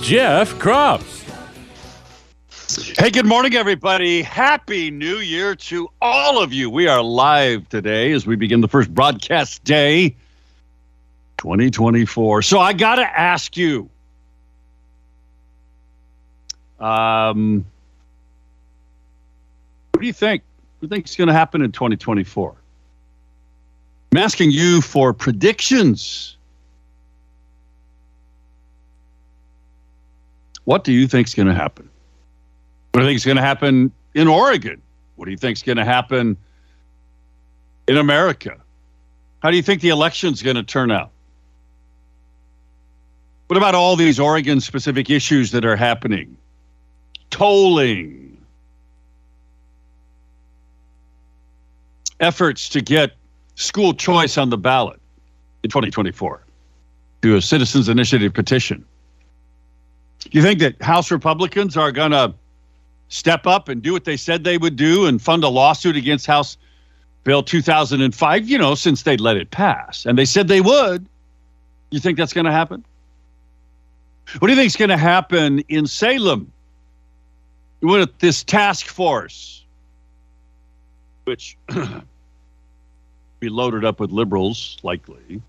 Jeff Kropp. Hey, good morning, everybody. Happy New Year to all of you. We are live today as we begin the first broadcast day 2024. So I got to ask you. Um, what do you think? What do you think is going to happen in 2024? I'm asking you for predictions. What do you think is going to happen? What do you think is going to happen in Oregon? What do you think is going to happen in America? How do you think the election is going to turn out? What about all these Oregon specific issues that are happening? Tolling, efforts to get school choice on the ballot in 2024 through a citizens initiative petition. Do you think that House Republicans are going to step up and do what they said they would do and fund a lawsuit against House Bill 2005, you know, since they let it pass? And they said they would. You think that's going to happen? What do you think is going to happen in Salem with this task force, which be loaded up with liberals, likely.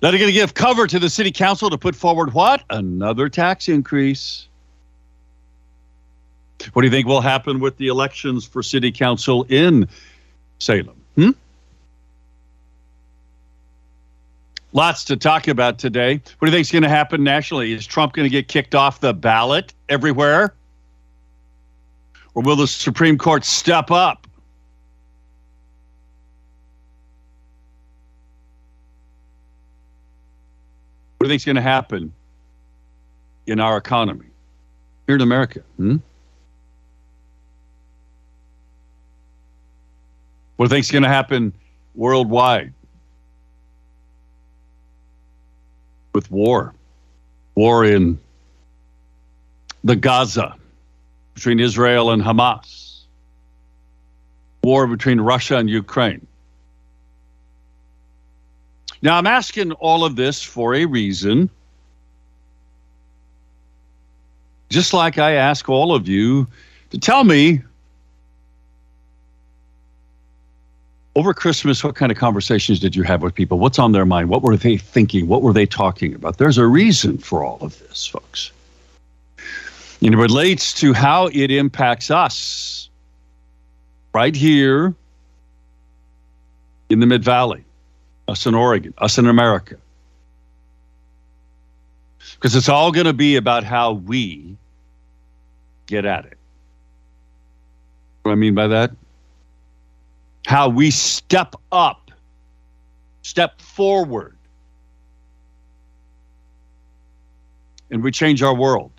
That are going to give cover to the city council to put forward what? Another tax increase. What do you think will happen with the elections for city council in Salem? Hmm? Lots to talk about today. What do you think is going to happen nationally? Is Trump going to get kicked off the ballot everywhere? Or will the Supreme Court step up Is going to happen in our economy here in America? Hmm? What do you think is going to happen worldwide with war? War in the Gaza between Israel and Hamas. War between Russia and Ukraine. Now, I'm asking all of this for a reason. Just like I ask all of you to tell me over Christmas, what kind of conversations did you have with people? What's on their mind? What were they thinking? What were they talking about? There's a reason for all of this, folks. And it relates to how it impacts us right here in the Mid Valley us in Oregon, us in America. Because it's all going to be about how we get at it. What I mean by that? How we step up, step forward, and we change our world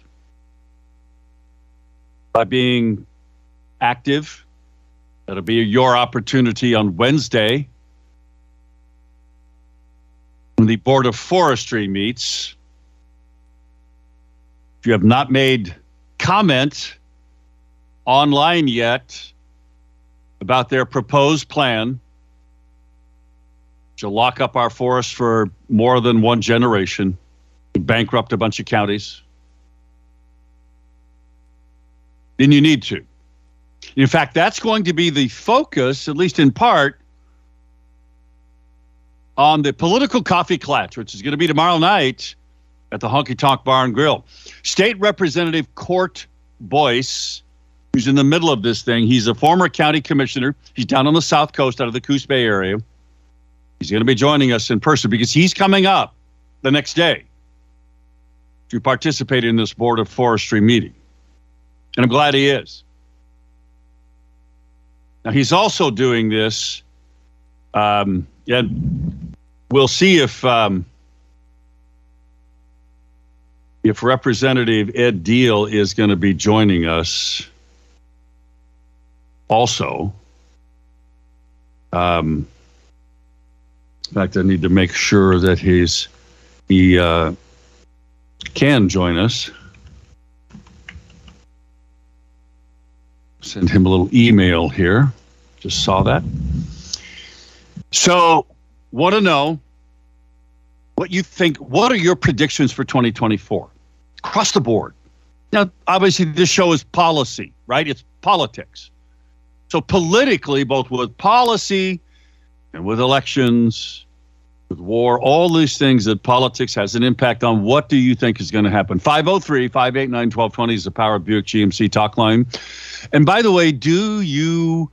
by being active. That'll be your opportunity on Wednesday the Board of Forestry meets. If you have not made comment online yet about their proposed plan to lock up our forests for more than one generation, bankrupt a bunch of counties, then you need to. In fact, that's going to be the focus, at least in part, on the political coffee clutch, which is going to be tomorrow night at the Honky Tonk Bar and Grill. State Representative Court Boice, who's in the middle of this thing, he's a former county commissioner. He's down on the South Coast out of the Coos Bay area. He's going to be joining us in person because he's coming up the next day to participate in this Board of Forestry meeting. And I'm glad he is. Now, he's also doing this. Um, we'll see if um, if Representative Ed Diehl is going to be joining us also. Um, in fact, I need to make sure that he's he uh, can join us. Send him a little email here. Just saw that. So, want to know what you think. What are your predictions for 2024 across the board? Now, obviously, this show is policy, right? It's politics. So, politically, both with policy and with elections, with war, all these things that politics has an impact on. What do you think is going to happen? 503 589 1220 is the Power of Buick GMC talk line. And by the way, do you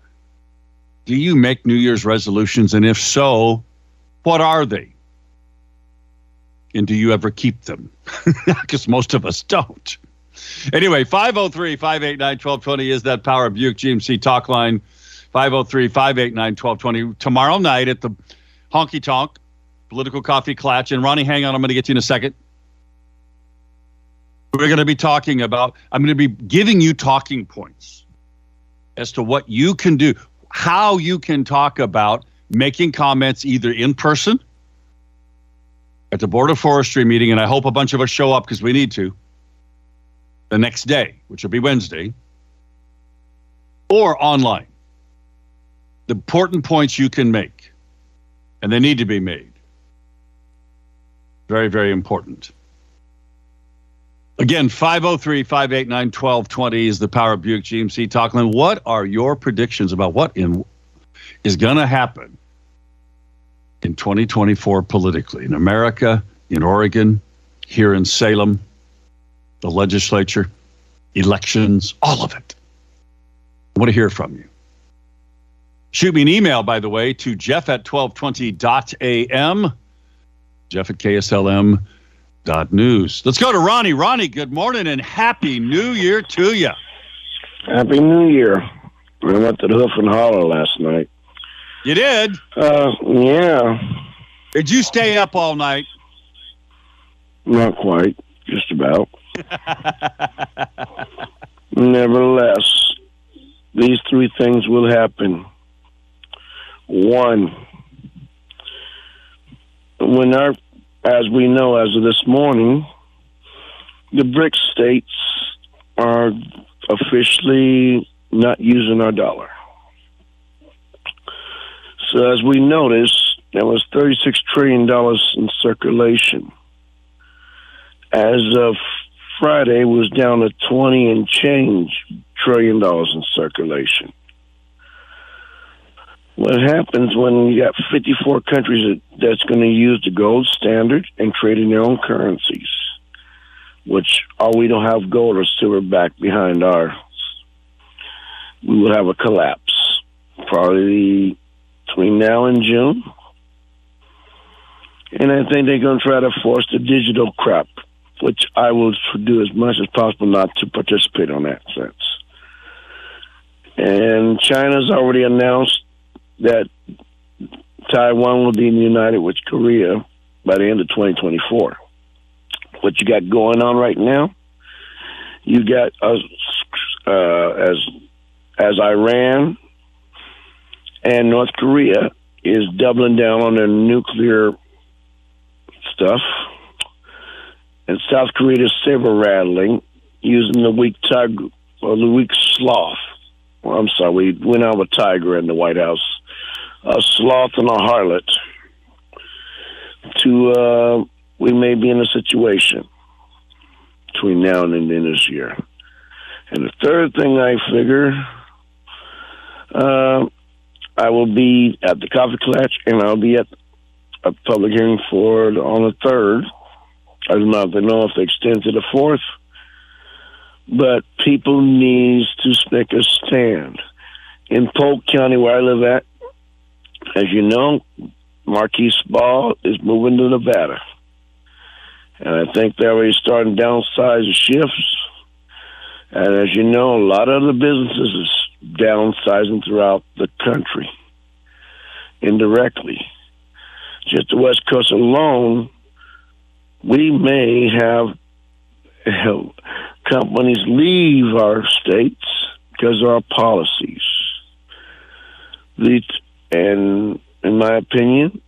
do you make New Year's resolutions? And if so, what are they? And do you ever keep them? Because most of us don't. Anyway, 503 589 1220 is that Power Buick GMC talk line. 503 589 1220. Tomorrow night at the Honky Tonk Political Coffee Clatch. And Ronnie, hang on, I'm going to get you in a second. We're going to be talking about, I'm going to be giving you talking points as to what you can do, how you can talk about making comments either in person at the Board of Forestry meeting, and I hope a bunch of us show up because we need to the next day, which will be Wednesday, or online. The important points you can make, and they need to be made. Very, very important. Again, 503 589 1220 is the Power of Buick GMC Talkland. What are your predictions about what in, is going to happen in 2024 politically in America, in Oregon, here in Salem, the legislature, elections, all of it? I want to hear from you. Shoot me an email, by the way, to jeff at 1220.am Jeff at KSLM dot news. Let's go to Ronnie. Ronnie, good morning and happy New Year to you. Happy New Year. I went to the Hoof and Holler last night. You did? Uh, yeah. Did you stay up all night? Not quite. Just about. Nevertheless, these three things will happen. One, when our, as we know as of this morning, the BRIC states are officially not using our dollar. So as we notice, there was $36 trillion in circulation. As of Friday, was down to 20 and change trillion dollars in circulation what happens when you got 54 countries that, that's going to use the gold standard and trade in their own currencies, which all we don't have gold or silver back behind ours, we will have a collapse probably between now and June. And I think they're going to try to force the digital crap, which I will do as much as possible not to participate on that sense. And China's already announced that Taiwan will be united with Korea by the end of 2024. What you got going on right now? You got us uh, as as Iran and North Korea is doubling down on their nuclear stuff, and South Korea is saber rattling using the weak tiger or the weak sloth. Well, I'm sorry, we went out with tiger in the White House a sloth and a harlot to uh, we may be in a situation between now and the end of this year. And the third thing I figure, uh, I will be at the coffee Clutch, and I'll be at a public hearing for on the third. I do not know if they extend to the fourth, but people needs to make a stand. In Polk County, where I live at, as you know, Marquise Ball is moving to Nevada. And I think they're already starting downsize shifts. And as you know, a lot of the businesses downsizing throughout the country indirectly. Just the West Coast alone, we may have companies leave our states because of our policies. The, and in my opinion,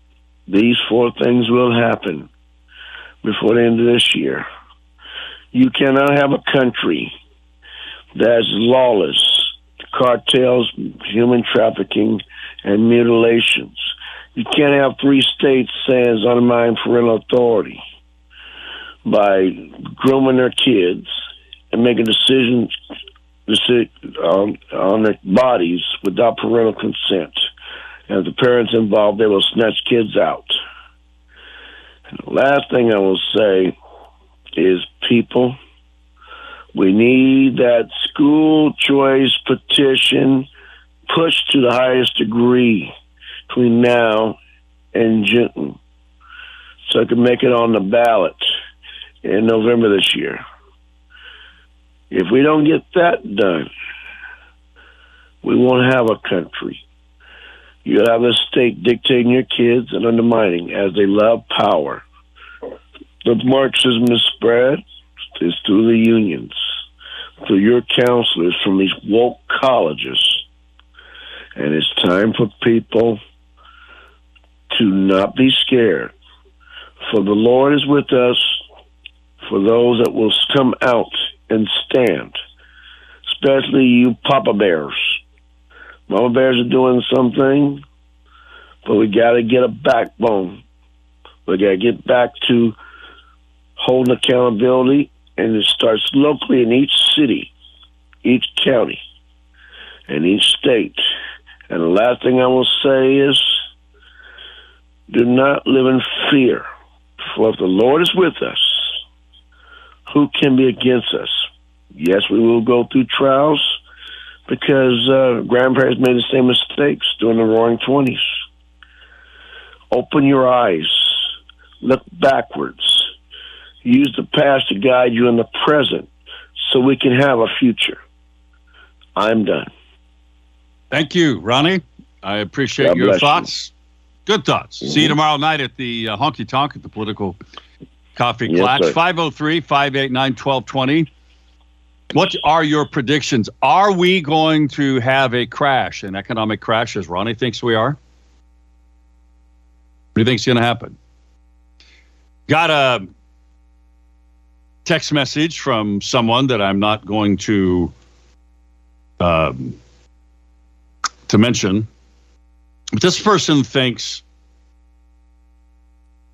these four things will happen before the end of this year. You cannot have a country that's lawless, cartels, human trafficking, and mutilations. You can't have three states saying it's undermining parental authority by grooming their kids and making decisions on, on their bodies without parental consent. And if the parents involved, they will snatch kids out. And the last thing I will say is people, we need that school choice petition pushed to the highest degree between now and June so I can make it on the ballot in November this year. If we don't get that done, we won't have a country. You'll have a state dictating your kids and undermining as they love power. The Marxism is spread is through the unions, through your counselors from these woke colleges. And it's time for people to not be scared. For the Lord is with us for those that will come out and stand, especially you Papa Bears. Mama Bears are doing something, but we got to get a backbone. We got to get back to holding accountability, and it starts locally in each city, each county, and each state. And the last thing I will say is do not live in fear, for if the Lord is with us, who can be against us? Yes, we will go through trials because uh, grandparents made the same mistakes during the roaring 20s. Open your eyes, look backwards, use the past to guide you in the present so we can have a future. I'm done. Thank you, Ronnie. I appreciate God your bless you. thoughts. Good thoughts. See you tomorrow night at the uh, Honky Tonk at the Political Coffee Clash. 503 589 1220. What are your predictions? Are we going to have a crash, an economic crash, as Ronnie thinks we are? What do you think's going to happen? Got a text message from someone that I'm not going to um, to mention. But this person thinks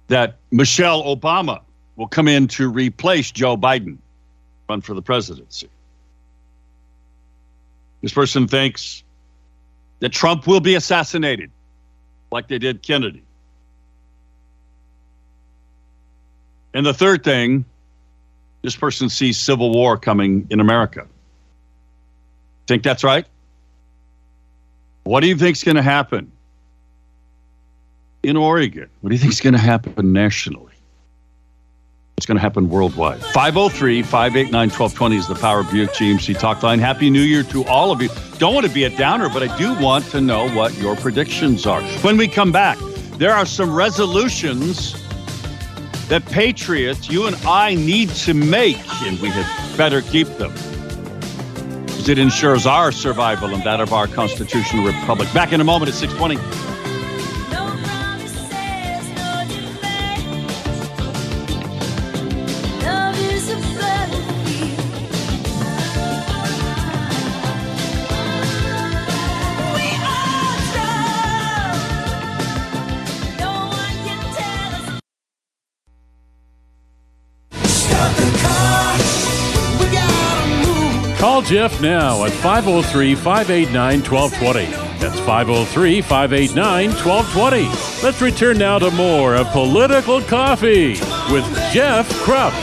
that Michelle Obama will come in to replace Joe Biden, run for the presidency. This person thinks that Trump will be assassinated, like they did Kennedy. And the third thing, this person sees civil war coming in America. Think that's right? What do you think's going to happen in Oregon? What do you think's going to happen nationally? What's going to happen worldwide? 503 589 1220 is the Power Buick GMC talk line. Happy New Year to all of you. Don't want to be a downer, but I do want to know what your predictions are. When we come back, there are some resolutions that patriots, you and I need to make, and we had better keep them. Because it ensures our survival and that of our constitutional republic. Back in a moment at 620. Jeff now at 503 589 1220. That's 503 589 1220. Let's return now to more of Political Coffee with Jeff Kropp.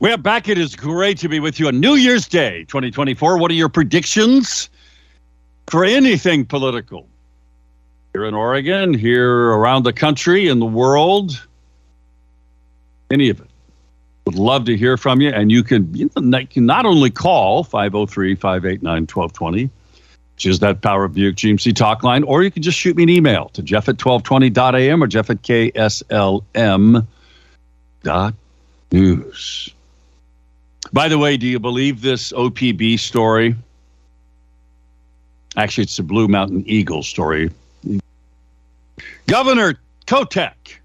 Well, back. It is great to be with you on New Year's Day 2024. What are your predictions for anything political? Here in Oregon, here around the country, in the world, any of it. Would love to hear from you. And you can, you can not only call 503 589 1220, which is that Power Buick GMC talk line, or you can just shoot me an email to jeff at 1220.am or jeff at kslm dot news. By the way, do you believe this OPB story? Actually, it's the Blue Mountain Eagle story. Governor Kotek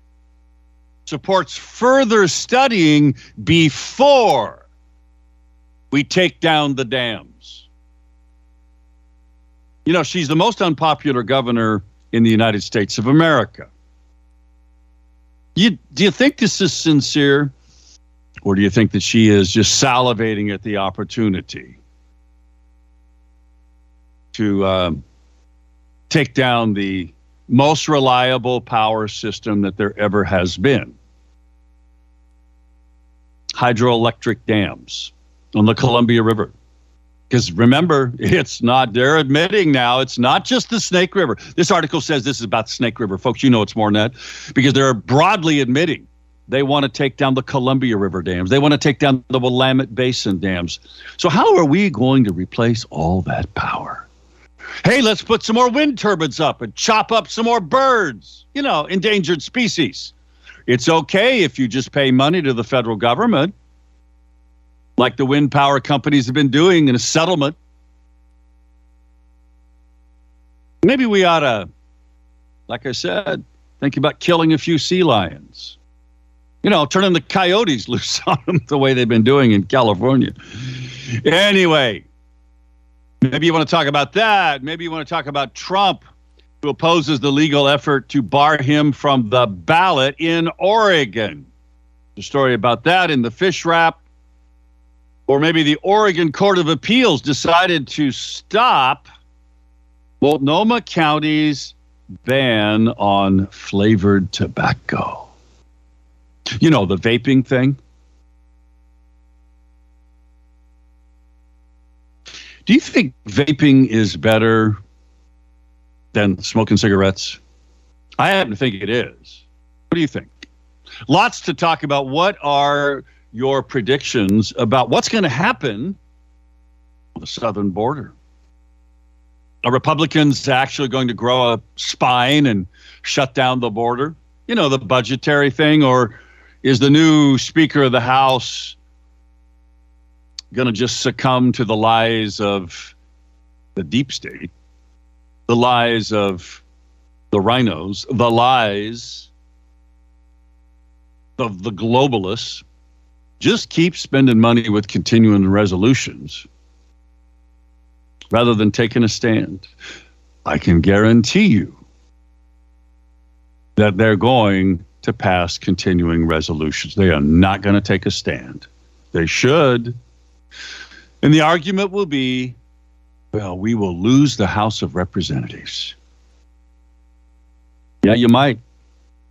supports further studying before we take down the dams. You know, she's the most unpopular governor in the United States of America. You, do you think this is sincere? Or do you think that she is just salivating at the opportunity to um, take down the most reliable power system that there ever has been? Hydroelectric dams on the Columbia River. Because remember, it's not, they're admitting now, it's not just the Snake River. This article says this is about the Snake River. Folks, you know it's more than that because they're broadly admitting they want to take down the Columbia River dams. They want to take down the Willamette Basin dams. So, how are we going to replace all that power? Hey, let's put some more wind turbines up and chop up some more birds, you know, endangered species. It's okay if you just pay money to the federal government, like the wind power companies have been doing in a settlement. Maybe we ought to, like I said, think about killing a few sea lions you know, turning the coyotes loose on them the way they've been doing in California. Anyway, maybe you want to talk about that. Maybe you want to talk about Trump, who opposes the legal effort to bar him from the ballot in Oregon. The story about that in the fish wrap. Or maybe the Oregon Court of Appeals decided to stop Multnomah County's ban on flavored tobacco. You know, the vaping thing. Do you think vaping is better than smoking cigarettes? I happen to think it is. What do you think? Lots to talk about. What are your predictions about what's going to happen on the southern border? Are Republicans actually going to grow a spine and shut down the border? You know, the budgetary thing, or is the new Speaker of the House going to just succumb to the lies of the deep state, the lies of the RINOs, the lies of the globalists? Just keep spending money with continuing resolutions rather than taking a stand. I can guarantee you that they're going to pass continuing resolutions. They are not going to take a stand. They should. And the argument will be well, we will lose the House of Representatives. Yeah, you might.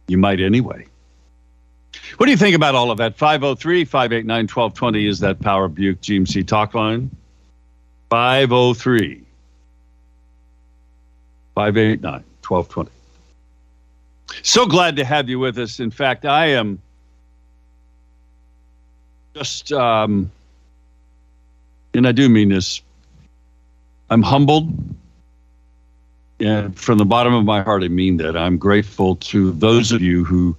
You might anyway. What do you think about all of that? 503 589 1220 is that Power Buick GMC talk line. 503 589 1220. So glad to have you with us. In fact, I am just, um, and I do mean this, I'm humbled. And from the bottom of my heart, I mean that. I'm grateful to those of you who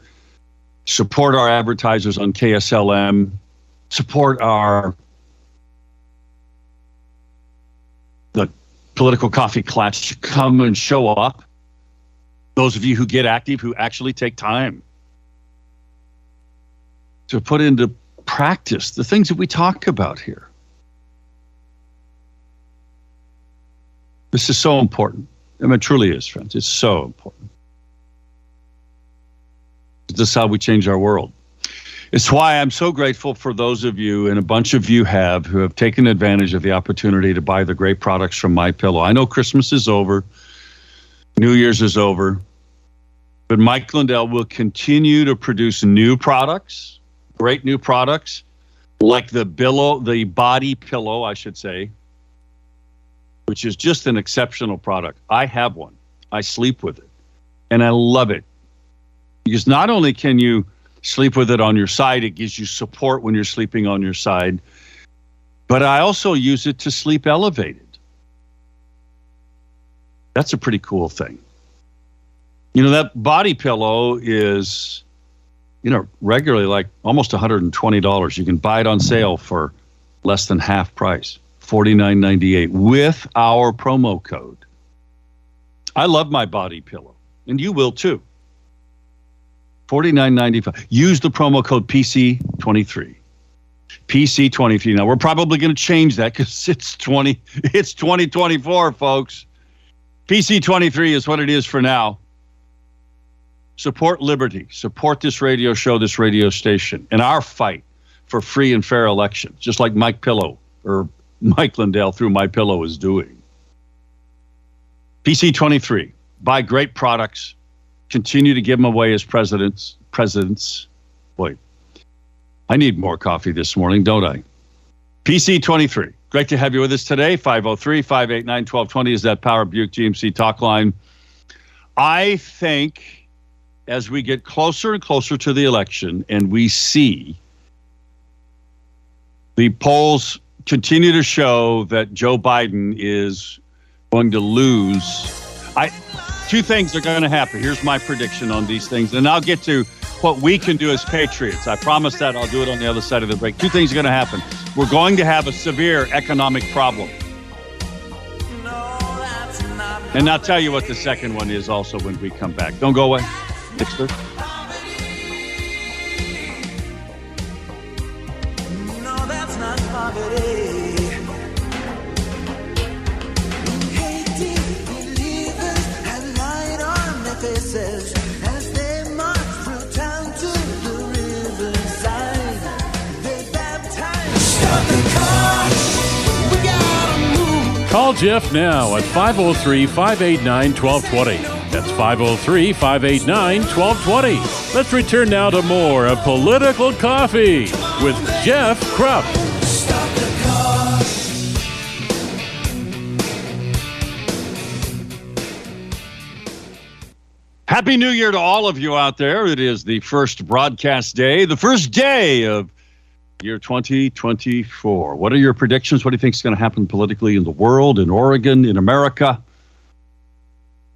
support our advertisers on KSLM, support our the political coffee clutch, come and show up those of you who get active, who actually take time to put into practice the things that we talk about here. This is so important. I mean, it truly is, friends. It's so important. This is how we change our world. It's why I'm so grateful for those of you, and a bunch of you have, who have taken advantage of the opportunity to buy the great products from My Pillow. I know Christmas is over, New Year's is over, but Mike Lindell will continue to produce new products, great new products, like the pillow, the body pillow, I should say, which is just an exceptional product. I have one. I sleep with it, and I love it because not only can you sleep with it on your side, it gives you support when you're sleeping on your side, but I also use it to sleep elevated. That's a pretty cool thing. You know, that body pillow is, you know, regularly like almost $120. You can buy it on sale for less than half price, $49.98 with our promo code. I love my body pillow, and you will too. $49.95. Use the promo code PC23. PC23. Now we're probably going to change that because it's 20 it's 2024, folks. PC23 is what it is for now. Support liberty. Support this radio show, this radio station, and our fight for free and fair elections, just like Mike Pillow or Mike Lindell through My Pillow is doing. PC23. Buy great products. Continue to give them away as presidents. Presidents. Boy, I need more coffee this morning, don't I? PC23. Great to have you with us today. 503 589 1220 is that Power Buick GMC talk line. I think as we get closer and closer to the election and we see the polls continue to show that Joe Biden is going to lose, I two things are going to happen. Here's my prediction on these things, and I'll get to what we can do as patriots. I promise that I'll do it on the other side of the break. Two things are going to happen. We're going to have a severe economic problem. And I'll tell you what the second one is also when we come back. Don't go away. Dexter. Call Jeff now at 503 589 1220. That's 503 589 1220. Let's return now to more of Political Coffee with Jeff Kropp. Happy New Year to all of you out there. It is the first broadcast day, the first day of year 2024. What are your predictions? What do you think is going to happen politically in the world, in Oregon, in America?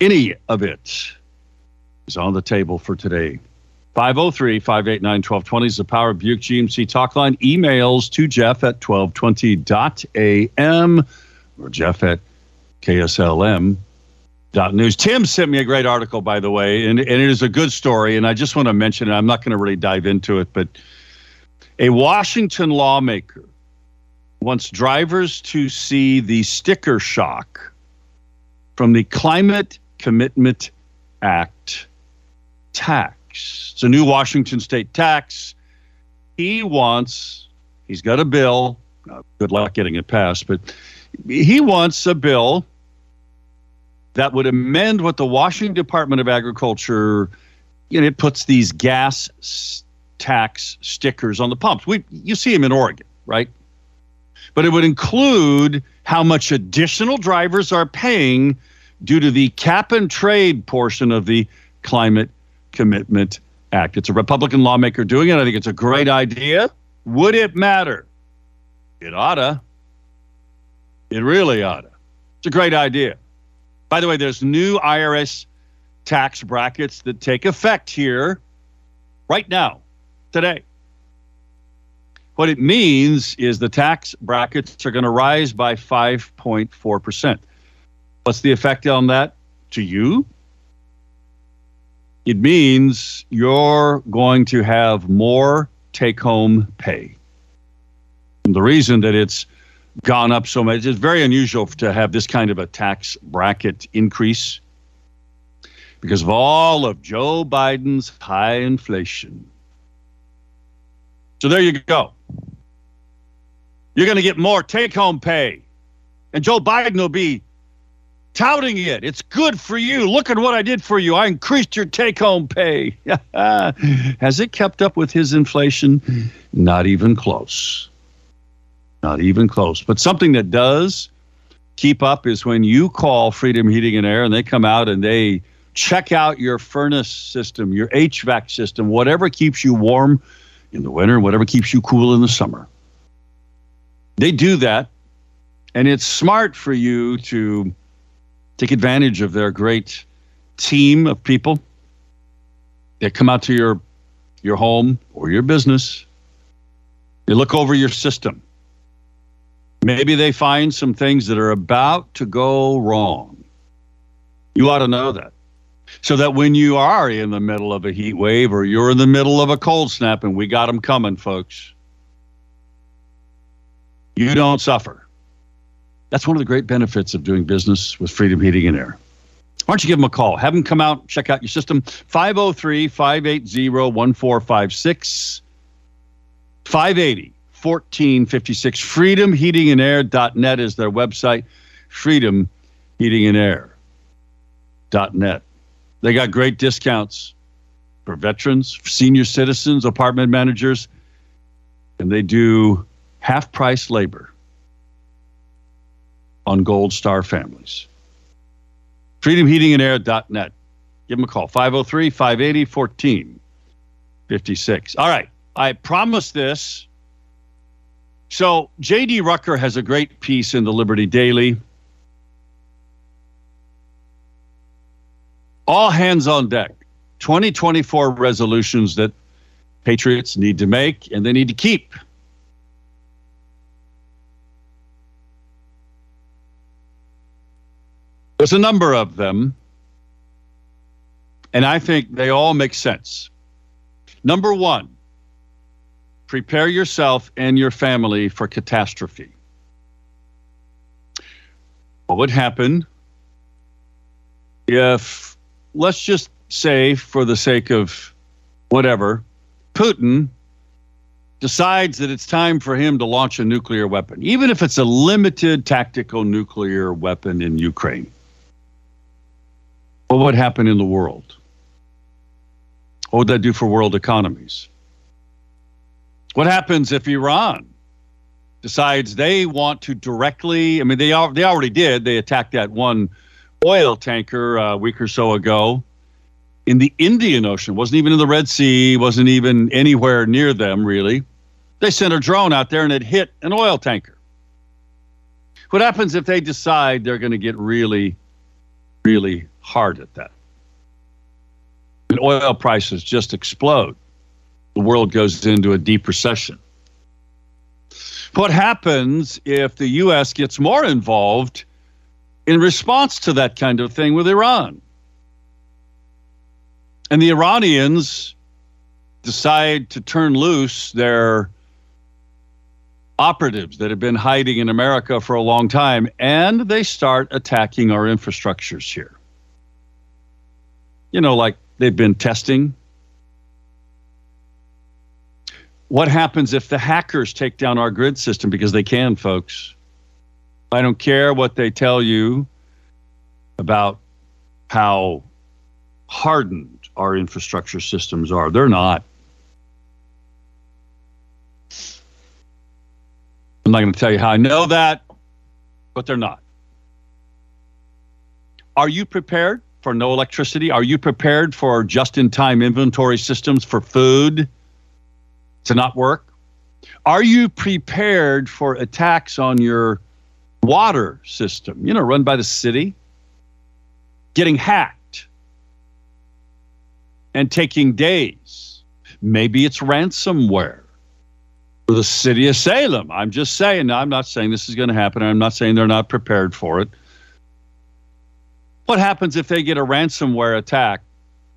Any of it is on the table for today. 503 589 1220 is the Power Buick GMC talk line. Emails to Jeff at 1220.am or Jeff at KSLM news. Tim sent me a great article, by the way, and, and it is a good story. And I just want to mention it. I'm not going to really dive into it, but a Washington lawmaker wants drivers to see the sticker shock from the Climate Commitment Act tax. It's a new Washington state tax. He wants, he's got a bill. Good luck getting it passed, but he wants a bill that would amend what the Washington Department of Agriculture, you know, it puts these gas tax stickers on the pumps. We you see them in Oregon, right? But it would include how much additional drivers are paying due to the cap and trade portion of the Climate Commitment Act. It's a Republican lawmaker doing it. I think it's a great idea. Would it matter? It oughta. It really oughta. It's a great idea. By the way, there's new IRS tax brackets that take effect here right now, today. What it means is the tax brackets are going to rise by 5.4%. What's the effect on that to you? It means you're going to have more take home pay. And the reason that it's gone up so much. It's very unusual to have this kind of a tax bracket increase because of all of Joe Biden's high inflation. So there you go. You're going to get more take home pay. And Joe Biden will be touting it. It's good for you. Look at what I did for you. I increased your take home pay. Has it kept up with his inflation? Not even close. Not even close. But something that does keep up is when you call Freedom Heating and Air and they come out and they check out your furnace system, your HVAC system, whatever keeps you warm in the winter, whatever keeps you cool in the summer. They do that, and it's smart for you to Take advantage of their great team of people that come out to your your home or your business. They look over your system. Maybe they find some things that are about to go wrong. You ought to know that. So that when you are in the middle of a heat wave or you're in the middle of a cold snap, and we got them coming, folks, you don't suffer. That's one of the great benefits of doing business with Freedom Heating and Air. Why don't you give them a call? Have them come out, check out your system. 503 580 1456. 580 1456. FreedomHeatingandAir.net is their website. FreedomHeatingandAir.net. They got great discounts for veterans, senior citizens, apartment managers, and they do half price labor on Gold Star families. FreedomHeatingandAir.net. Give them a call 503 580 1456. All right. I promised this. So, J.D. Rucker has a great piece in the Liberty Daily. All hands on deck. 2024 resolutions that patriots need to make and they need to keep. There's a number of them, and I think they all make sense. Number one, prepare yourself and your family for catastrophe. What would happen if, let's just say, for the sake of whatever, Putin decides that it's time for him to launch a nuclear weapon, even if it's a limited tactical nuclear weapon in Ukraine? What would happen in the world? What would that do for world economies? What happens if Iran decides they want to directly? I mean, they they already did. They attacked that one oil tanker uh, a week or so ago in the Indian Ocean. wasn't even in the Red Sea. wasn't even anywhere near them really. They sent a drone out there and it hit an oil tanker. What happens if they decide they're going to get really, really hard at that? And oil prices just explode the world goes into a deep recession. What happens if the U.S. gets more involved in response to that kind of thing with Iran? And the Iranians decide to turn loose their operatives that have been hiding in America for a long time, and they start attacking our infrastructures here. You know, like they've been testing what happens if the hackers take down our grid system because they can, folks? I don't care what they tell you about how hardened our infrastructure systems are. They're not. I'm not going to tell you how I know that, but they're not. Are you prepared for no electricity? Are you prepared for just in time inventory systems for food? To not work? Are you prepared for attacks on your water system, you know, run by the city? Getting hacked and taking days. Maybe it's ransomware for the city of Salem. I'm just saying, I'm not saying this is going to happen. I'm not saying they're not prepared for it. What happens if they get a ransomware attack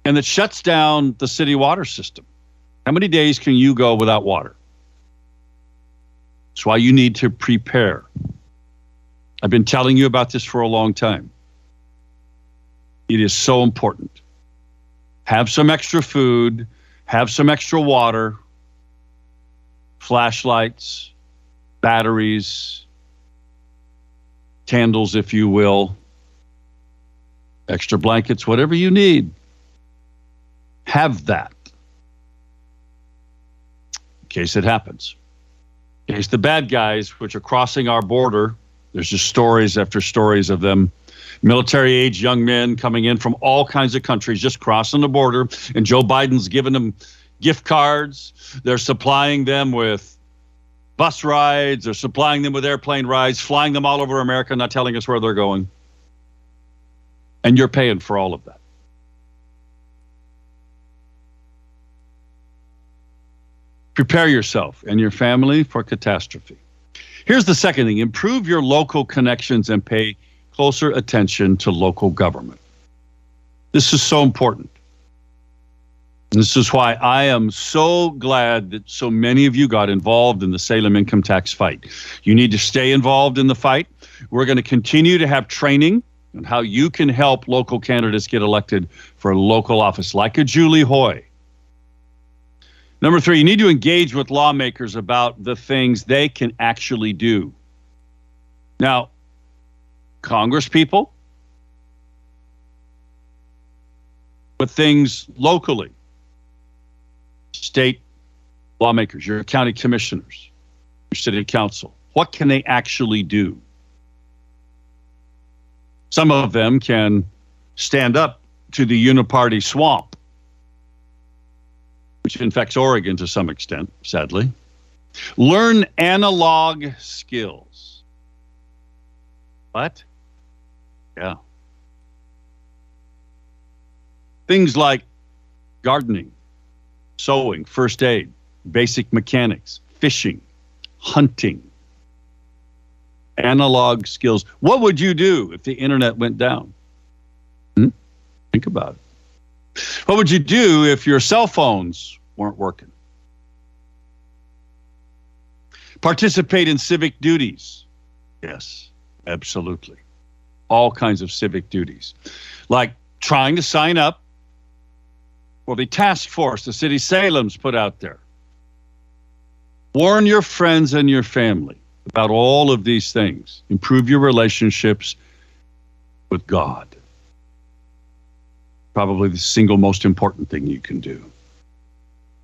and it shuts down the city water system? How many days can you go without water? That's why you need to prepare. I've been telling you about this for a long time. It is so important. Have some extra food, have some extra water, flashlights, batteries, candles, if you will, extra blankets, whatever you need. Have that case it happens. In case the bad guys, which are crossing our border, there's just stories after stories of them. Military age young men coming in from all kinds of countries, just crossing the border, and Joe Biden's giving them gift cards. They're supplying them with bus rides, they're supplying them with airplane rides, flying them all over America, not telling us where they're going. And you're paying for all of that. Prepare yourself and your family for catastrophe. Here's the second thing improve your local connections and pay closer attention to local government. This is so important. This is why I am so glad that so many of you got involved in the Salem income tax fight. You need to stay involved in the fight. We're going to continue to have training on how you can help local candidates get elected for local office, like a Julie Hoy. Number three, you need to engage with lawmakers about the things they can actually do. Now, Congress people, but things locally, state lawmakers, your county commissioners, your city council. What can they actually do? Some of them can stand up to the uniparty swamp, which infects Oregon to some extent, sadly. Learn analog skills. What? Yeah. Things like gardening, sewing, first aid, basic mechanics, fishing, hunting, analog skills. What would you do if the internet went down? Hmm? Think about it. What would you do if your cell phones weren't working? Participate in civic duties. Yes, absolutely. All kinds of civic duties, like trying to sign up for the task force the city Salem's put out there. Warn your friends and your family about all of these things. Improve your relationships with God. Probably the single most important thing you can do.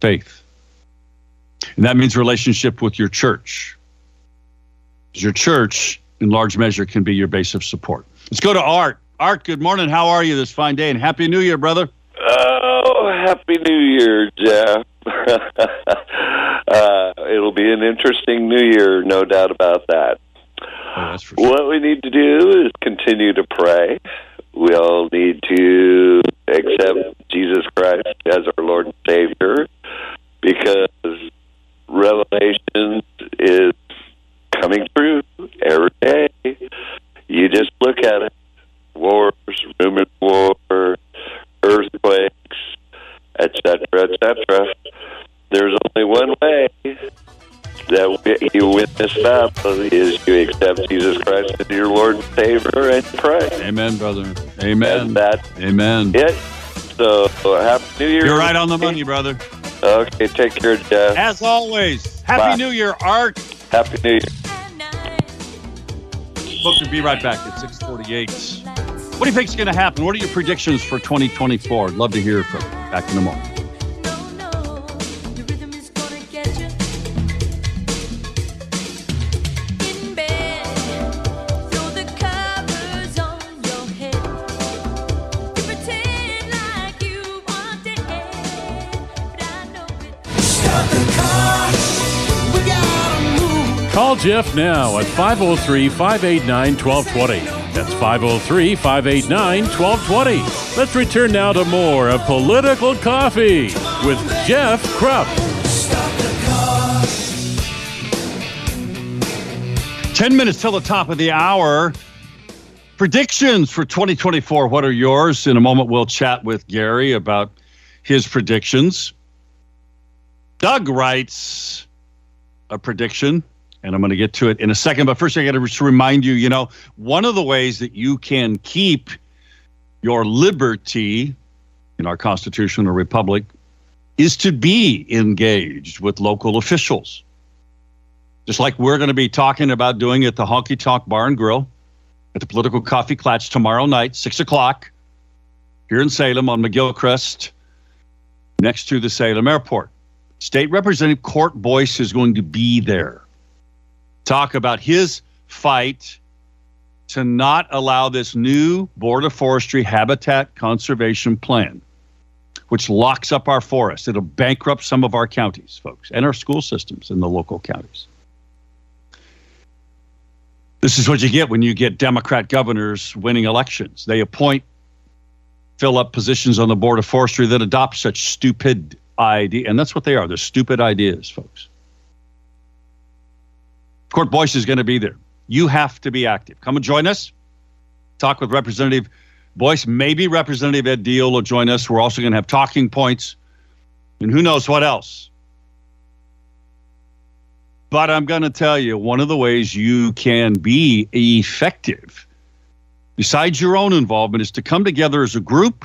Faith. And that means relationship with your church. Your church, in large measure, can be your base of support. Let's go to Art. Art, good morning. How are you this fine day? And Happy New Year, brother. Oh, happy New Year, Jeff. uh, it'll be an interesting New Year, no doubt about that. Oh, sure. What we need to do is continue to pray. We'll need to accept Jesus Christ as our Lord and Savior because Revelation is coming true every day. You just look at it wars, rumors war, earthquakes, etc., etc. There's only one way that you win this battle is you accept Jesus Christ Lord Savior and pray. Amen, brother. And Amen. that's Amen. it. So, happy New Year. You're right on the money, brother. Okay, take care, Jeff. As always, Happy Bye. New Year, Art. Happy New Year. Folks, we'll be right back at 648. What do you think's going to happen? What are your predictions for 2024? I'd love to hear from you. Back in a moment. Jeff now at 503 589 1220. That's 503 589 1220. Let's return now to more of Political Coffee with Jeff Kropp. Stop the car. 10 minutes till the top of the hour. Predictions for 2024. What are yours? In a moment, we'll chat with Gary about his predictions. Doug writes a prediction, and I'm going to get to it in a second. But first, I got to remind you you know, one of the ways that you can keep your liberty in our constitutional republic is to be engaged with local officials just like we're going to be talking about doing at the Honky Tonk Bar and Grill at the Political Coffee Klatch tomorrow night, six o'clock, here in Salem on McGilchrist, next to the Salem Airport. State Representative Court Boice is going to be there. Talk about his fight to not allow this new Board of Forestry habitat conservation plan, which locks up our forests. It'll bankrupt some of our counties, folks, and our school systems in the local counties. This is what you get when you get Democrat governors winning elections. They appoint fill up positions on the board of forestry that adopt such stupid idea, and that's what they are. They're stupid ideas, folks. Court Boice is going to be there. You have to be active. Come and join us. Talk with Representative Boice. Maybe Representative Ed Diehl will join us. We're also going to have talking points, and who knows what else. But I'm going to tell you one of the ways you can be effective, besides your own involvement, is to come together as a group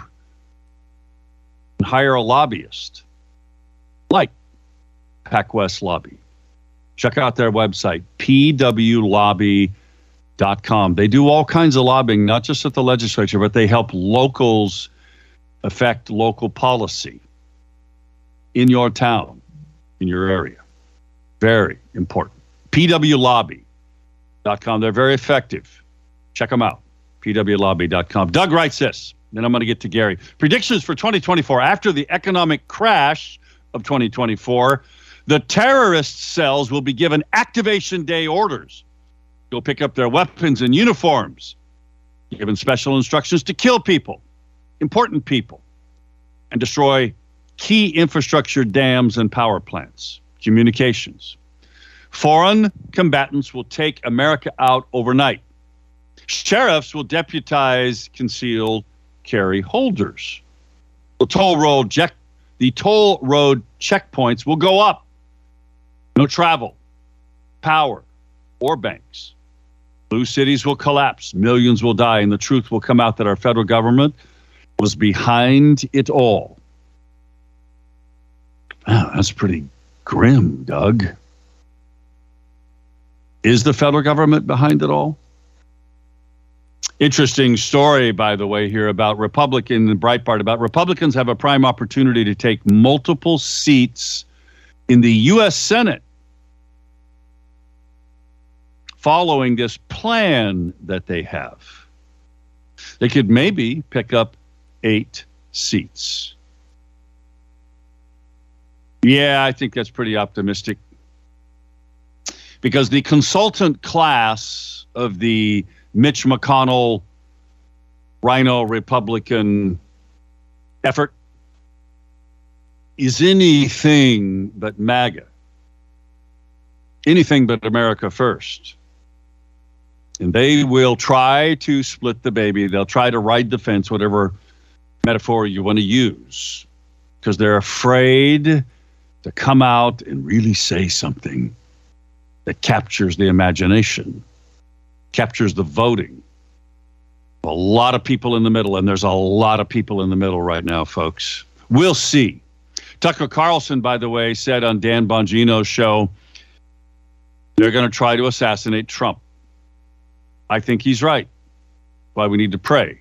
and hire a lobbyist like PacWest Lobby. Check out their website, pwlobby.com. They do all kinds of lobbying, not just at the legislature, but they help locals affect local policy in your town, in your area. Very important. pwlobby.com. They're very effective. Check them out. pwlobby.com. Doug writes this. Then I'm going to get to Gary. Predictions for 2024 after the economic crash of 2024 the terrorist cells will be given activation day orders. Go pick up their weapons and uniforms, given special instructions to kill people, important people, and destroy key infrastructure dams and power plants, communications. Foreign combatants will take America out overnight. Sheriffs will deputize concealed carry holders. The toll road, check, the toll road checkpoints will go up. No travel, power, or banks. Blue cities will collapse, millions will die, and the truth will come out that our federal government was behind it all. Wow, that's pretty grim, Doug. Is the federal government behind it all? Interesting story, by the way, here about Republican, the Breitbart, about Republicans have a prime opportunity to take multiple seats in the U.S. Senate following this plan that they have. They could maybe pick up eight seats. Yeah, I think that's pretty optimistic. Because the consultant class of the Mitch McConnell RINO Republican effort is anything but MAGA, anything but America first. And they will try to split the baby. They'll try to ride the fence, whatever metaphor you want to use, because they're afraid to come out and really say something that captures the imagination, captures the voting. A lot of people in the middle, and there's a lot of people in the middle right now, folks. We'll see. Tucker Carlson, by the way, said on Dan Bongino's show, they're going to try to assassinate Trump. I think he's right. Why we need to pray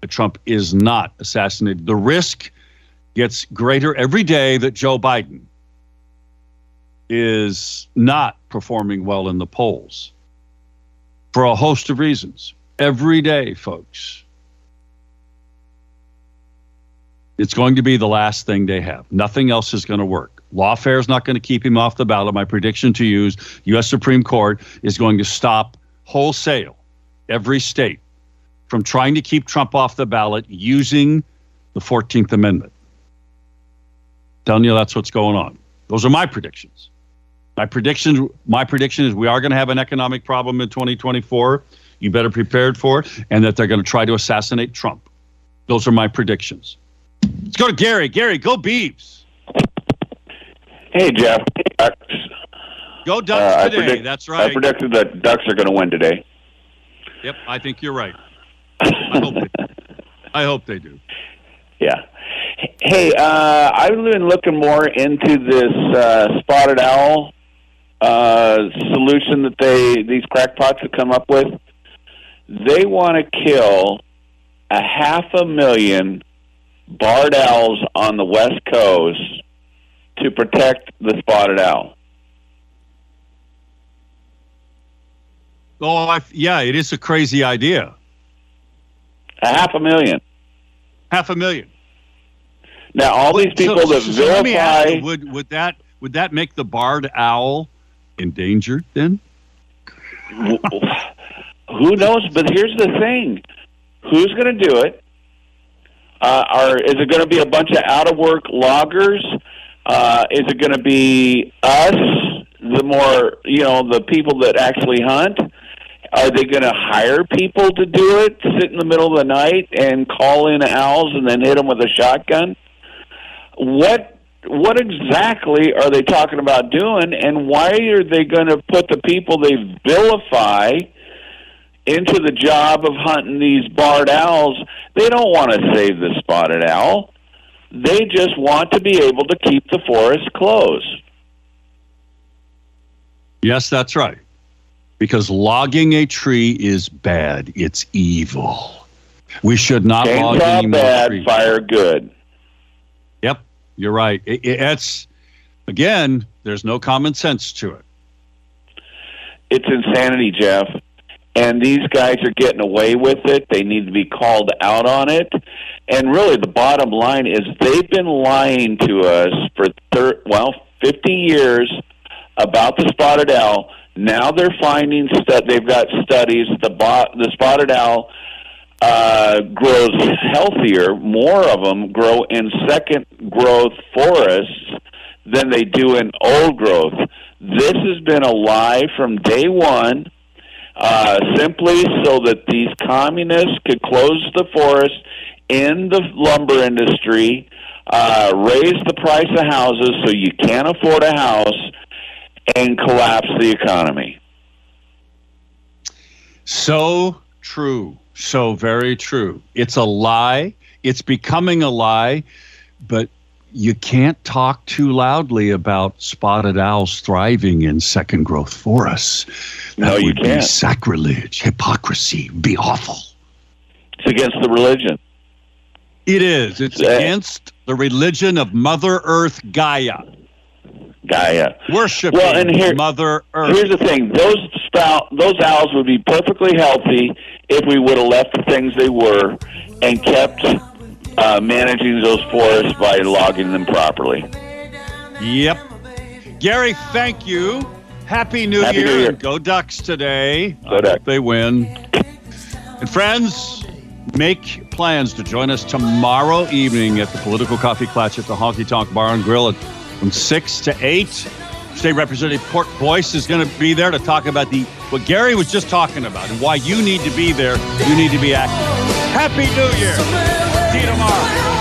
that Trump is not assassinated. The risk gets greater every day that Joe Biden is not performing well in the polls for a host of reasons. Every day, folks. It's going to be the last thing they have. Nothing else is going to work. Lawfare is not going to keep him off the ballot. My prediction to you is U.S. Supreme Court is going to stop wholesale every state from trying to keep Trump off the ballot using the 14th Amendment. Telling you that's what's going on. Those are my predictions. My prediction, my prediction is we are going to have an economic problem in 2024. You better prepared for it, and that they're going to try to assassinate Trump. Those are my predictions. Let's go to Gary. Gary, go Beavs. Hey, Jeff. Go Ducks Uh, today. predict- That's right. I predicted that Ducks are going to win today. Yep, I think you're right. I hope they, I hope they do. Yeah. Hey, uh, I've been looking more into this uh, spotted owl uh, solution that they these crackpots have come up with. They want to kill a half a million barred owls on the west coast to protect the spotted owl. Oh, I, yeah, it is a crazy idea. A half a million. Half a million. Now, all these people so, that so let me ask verify. you, would would that would that make the barred owl endangered then? Who knows? But here's the thing: who's going to do it? Uh, are is it going to be a bunch of out of work loggers? Uh, is it going to be us, the more you know, the people that actually hunt? Are they going to hire people to do it? Sit in the middle of the night and call in owls and then hit them with a shotgun? What what exactly are they talking about doing, and why are they going to put the people they vilify into the job of hunting these barred owls? They don't want to save the spotted owl. They just want to be able to keep the forest closed. Yes, that's right. Because logging a tree is bad. It's evil. We should not log any more bad, trees. fire good. Yep, you're right. It, it- it's again, there's no common sense to it. It's insanity, Jeff. And these guys are getting away with it. They need to be called out on it. And really, the bottom line is they've been lying to us for thir- well, 50 years about the spotted owl. Now they're finding that they've got studies. The bo- the spotted owl uh, grows healthier. More of them grow in second growth forests than they do in old growth. This has been a lie from day one, uh, simply so that these communists could close the forest in the lumber industry, uh, raise the price of houses so you can't afford a house, and collapse the economy. So true. So very true. It's a lie. It's becoming a lie, but you can't talk too loudly about spotted owls thriving in second growth forests. That No, you would be can't. sacrilege, hypocrisy, be awful. It's against the religion. It is. It's Yeah. against the religion of Mother Earth Gaia. Gaia. Worshiping Well, and here- Mother Earth. Here's the thing: those spout, those owls would be perfectly healthy if we would have left the things they were and kept uh, managing those forests by logging them properly. Yep. Gary, thank you. Happy New, Happy Year. New Year. Go Ducks today. Go Ducks. hope they win. And friends, make plans to join us tomorrow evening at the Political Coffee Klatch at the Honky Tonk Bar and Grill at, from 6 to 8. State Representative Court Boice is going to be there to talk about the what Gary was just talking about and why you need to be there. You need to be active. Happy New Year. See you tomorrow.